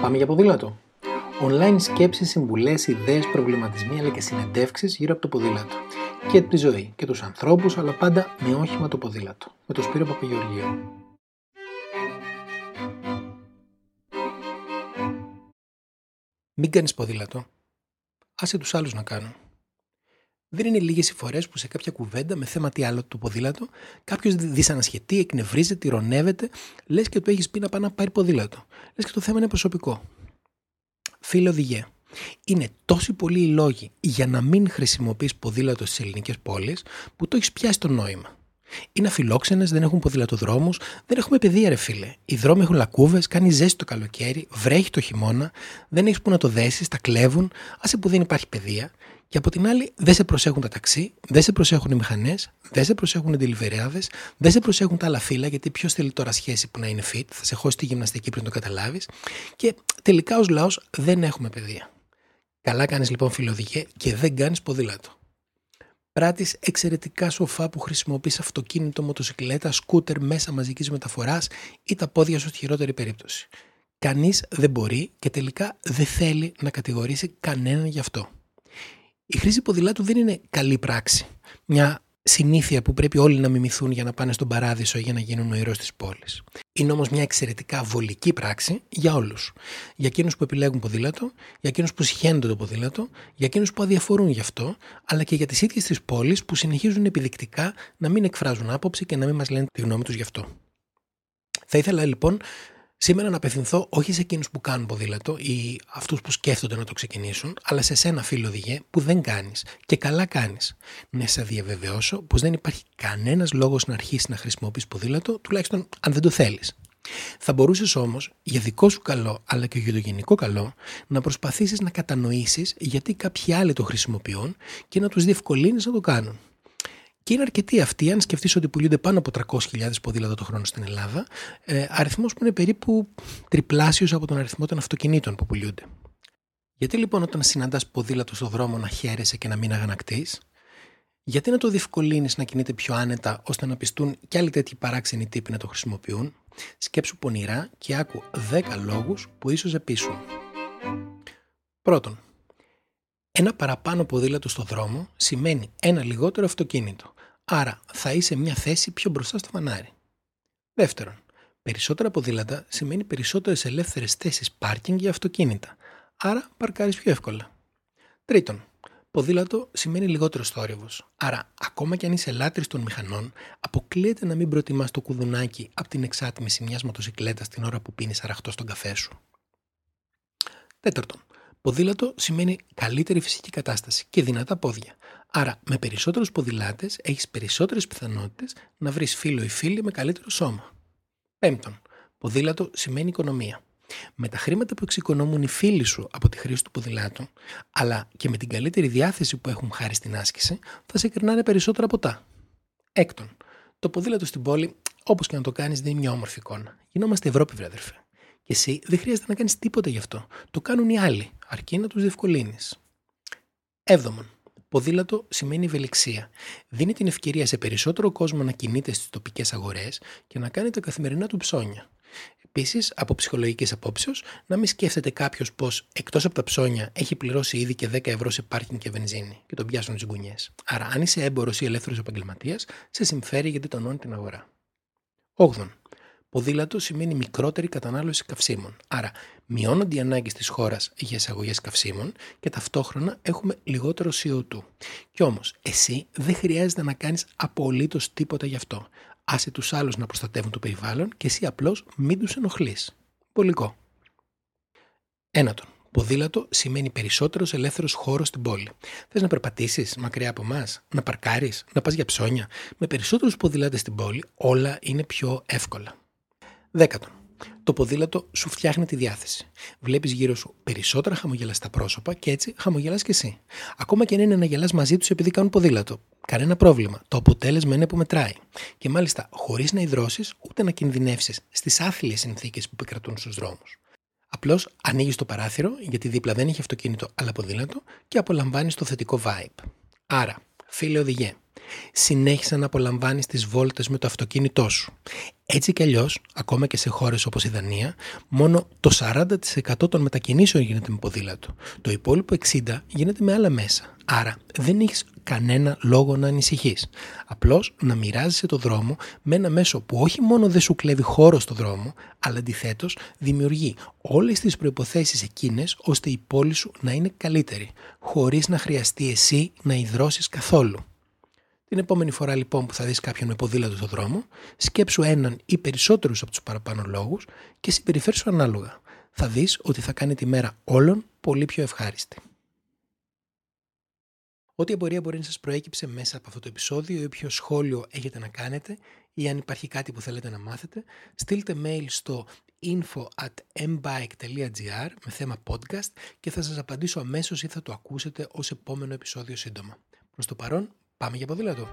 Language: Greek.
Πάμε για ποδήλατο. Online σκέψεις, συμβουλές, ιδέες, προβληματισμοί αλλά και συνεντεύξεις γύρω από το ποδήλατο. Και τη ζωή και τους ανθρώπους αλλά πάντα με όχημα το ποδήλατο. Με το Σπύρο Παπαγεωργίου. Μην κάνεις ποδήλατο. Άσε τους άλλους να κάνουν. Δεν είναι λίγες οι φορές που σε κάποια κουβέντα με θέμα τι άλλο το ποδήλατο, κάποιος δυσανασχετεί, εκνευρίζεται, ηρωνεύεται, λες και του έχεις πει να πάει να πάρει ποδήλατο. Λες και το θέμα είναι προσωπικό. Φίλε οδηγέ, είναι τόσοι πολλοί οι λόγοι για να μην χρησιμοποιείς ποδήλατο στις ελληνικές πόλεις που το έχεις πιάσει το νόημα. Είναι αφιλόξενες, δεν έχουν ποδηλατοδρόμους, δεν έχουμε παιδεία, ρε φίλε. Οι δρόμοι έχουν λακκούβες, κάνει ζέστη το καλοκαίρι, βρέχει το χειμώνα, δεν έχεις που να το δέσεις, τα κλέβουν, άσε που δεν υπάρχει παιδεία. Και από την άλλη, δεν σε προσέχουν τα ταξί, δεν σε προσέχουν οι μηχανές, δεν σε προσέχουν οι ντελιβεριάδε, δεν σε προσέχουν τα άλλα φύλλα, γιατί ποιος θέλει τώρα σχέση που να είναι fit, θα σε χώσει τη γυμναστική πριν το καταλάβεις. Και τελικά ως λαός δεν έχουμε παιδεία. Καλά κάνεις λοιπόν φιλοδικέ και δεν κάνεις ποδήλατο. Πράττεις εξαιρετικά σοφά που χρησιμοποιείς αυτοκίνητο, μοτοσυκλέτα, σκούτερ, μέσα μαζικής μεταφοράς ή τα πόδια σου στη χειρότερη περίπτωση. Κανείς δεν μπορεί και τελικά δεν θέλει να κατηγορήσει κανέναν γι' αυτό. Η χρήση ποδηλάτου δεν είναι καλή πράξη. Μια συνήθεια που πρέπει όλοι να μιμηθούν για να πάνε στον παράδεισο για να γίνουν ο ήρωας της πόλης. Είναι όμως μια εξαιρετικά βολική πράξη για όλους. Για εκείνους που επιλέγουν ποδήλατο, για εκείνους που συχαίνονται το ποδήλατο, για εκείνους που αδιαφορούν γι' αυτό, αλλά και για τις ίδιες τις πόλεις που συνεχίζουν επιδεικτικά να μην εκφράζουν άποψη και να μην μας λένε τη γνώμη τους γι' αυτό. Θα ήθελα λοιπόν Σήμερα να απευθυνθώ όχι σε εκείνους που κάνουν ποδήλατο ή αυτούς που σκέφτονται να το ξεκινήσουν, αλλά σε σένα, φίλο οδηγέ, που δεν κάνεις και καλά κάνεις. Να σε διαβεβαιώσω πως δεν υπάρχει κανένας λόγος να αρχίσεις να χρησιμοποιείς ποδήλατο, τουλάχιστον αν δεν το θέλεις. Θα μπορούσες όμως, για δικό σου καλό, αλλά και για το γενικό καλό, να προσπαθήσεις να κατανοήσεις γιατί κάποιοι άλλοι το χρησιμοποιούν και να τους διευκολύνεις να το κάνουν. Και είναι αρκετοί αυτοί, αν σκεφτείς ότι πουλούνται πάνω από 300.000 ποδήλατα το χρόνο στην Ελλάδα, ε, αριθμός που είναι περίπου τριπλάσιος από τον αριθμό των αυτοκινήτων που πουλούνται. Γιατί λοιπόν όταν συναντάς ποδήλατο στον δρόμο να χαίρεσαι και να μην αγανακτείς, γιατί να το διευκολύνεις να κινείται πιο άνετα ώστε να πιστούν κι άλλοι τέτοιοι παράξενοι τύποι να το χρησιμοποιούν, σκέψου πονηρά και άκου 10 λόγους που ίσως επίσουν. Πρώτον, ένα παραπάνω ποδήλατο στο δρόμο σημαίνει ένα λιγότερο αυτοκίνητο. Άρα θα είσαι μια θέση πιο μπροστά στο φανάρι. Δεύτερον, περισσότερα ποδήλατα σημαίνει περισσότερες ελεύθερες θέσεις πάρκινγκ για αυτοκίνητα. Άρα παρκάρεις πιο εύκολα. Τρίτον, ποδήλατο σημαίνει λιγότερο θόρυβο. Άρα, ακόμα κι αν είσαι λάτρης των μηχανών, αποκλείεται να μην προτιμάς το κουδουνάκι από την εξάτμιση μιας μοτοσυκλέτας την ώρα που πίνεις αραχτό στον καφέ σου. Τέταρτον, Ποδήλατο σημαίνει καλύτερη φυσική κατάσταση και δυνατά πόδια. Άρα, με περισσότερους ποδηλάτες έχεις περισσότερες πιθανότητες να βρεις φίλο ή φίλη με καλύτερο σώμα. Πέμπτον, ποδήλατο σημαίνει οικονομία. Με τα χρήματα που εξοικονομούν οι φίλοι σου από τη χρήση του ποδηλάτου, αλλά και με την καλύτερη διάθεση που έχουν χάρη στην άσκηση, θα σε κερνάνε περισσότερα ποτά. Έκτον, το ποδήλατο στην πόλη, όπως και να το κάνεις, δεν είναι μια όμορφη εικόνα. Γινόμαστε Ευρώπη, βράδερφε. Και εσύ δεν χρειάζεται να κάνεις τίποτα γι' αυτό. Το κάνουν οι άλλοι αρκεί να τους διευκολύνεις. Έβδομον, ποδήλατο σημαίνει ευελιξία. Δίνει την ευκαιρία σε περισσότερο κόσμο να κινείται στις τοπικές αγορές και να κάνει τα καθημερινά του ψώνια. Επίσης, από ψυχολογικής απόψεως, να μην σκέφτεται κάποιος πως εκτός από τα ψώνια έχει πληρώσει ήδη και 10 ευρώ σε πάρκινγκ και βενζίνη και τον πιάσουν τι γκουνιέ. Άρα, αν είσαι έμπορος ή ελεύθερος επαγγελματίας, σε συμφέρει γιατί τονώνει την αγορά. 8. Ποδήλατος σημαίνει μικρότερη κατανάλωση καυσίμων. Άρα, μειώνονται οι ανάγκες της χώρας για εισαγωγές καυσίμων και ταυτόχρονα έχουμε λιγότερο CO2. Κι όμως, εσύ δεν χρειάζεται να κάνεις απολύτως τίποτα γι' αυτό. Άσε τους άλλους να προστατεύουν το περιβάλλον και εσύ απλώς μην τους ενοχλείς. Πολικό. Ένατον. Ποδήλατο σημαίνει περισσότερος ελεύθερος χώρος στην πόλη. Θες να περπατήσεις μακριά από εμάς, να παρκάρεις, να πας για ψώνια. Με περισσότερους ποδηλάτες στην πόλη όλα είναι πιο εύκολα. Δέκατον. Το ποδήλατο σου φτιάχνει τη διάθεση. Βλέπεις γύρω σου περισσότερα χαμογελαστά πρόσωπα και έτσι χαμογελάς κι εσύ. Ακόμα και αν είναι να γελάς μαζί τους επειδή κάνουν ποδήλατο. Κανένα πρόβλημα. Το αποτέλεσμα είναι που μετράει. Και μάλιστα χωρίς να υδρώσεις ούτε να κινδυνεύσεις στις άθλιες συνθήκες που επικρατούν στους δρόμους. Απλώς ανοίγεις το παράθυρο γιατί δίπλα δεν έχει αυτοκίνητο αλλά ποδήλατο και απολαμβάνεις το θετικό vibe. Άρα, φίλε οδηγέ, συνέχισε να απολαμβάνεις τις βόλτες με το αυτοκίνητό σου. Έτσι κι αλλιώς, ακόμα και σε χώρες όπως η Δανία, μόνο το 40% των μετακινήσεων γίνεται με ποδήλατο. Το υπόλοιπο 60% γίνεται με άλλα μέσα. Άρα δεν έχεις κανένα λόγο να ανησυχείς. Απλώς να μοιράζεσαι το δρόμο με ένα μέσο που όχι μόνο δεν σου κλέβει χώρο στο δρόμο, αλλά αντιθέτως δημιουργεί όλες τις προποθέσει εκείνες ώστε η πόλη σου να είναι καλύτερη, χωρίς να χρειαστεί εσύ να υδρώσεις καθόλου. Την επόμενη φορά λοιπόν που θα δεις κάποιον με ποδήλατο στο δρόμο, σκέψου έναν ή περισσότερους από τους παραπάνω λόγους και συμπεριφέρσου ανάλογα. Θα δεις ότι θα κάνει τη μέρα όλων πολύ πιο ευχάριστη. Ό,τι απορία μπορεί να σας προέκυψε μέσα από αυτό το επεισόδιο ή όποιο σχόλιο έχετε να κάνετε ή αν υπάρχει κάτι που θέλετε να μάθετε, στείλτε mail στο info at mbike.gr με θέμα podcast και θα σας απαντήσω αμέσως ή θα το ακούσετε ως επόμενο επεισόδιο σύντομα. Προς το παρόν, Πάμε για ποδήλατο.